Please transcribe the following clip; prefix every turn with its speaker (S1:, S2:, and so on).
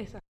S1: Exacto.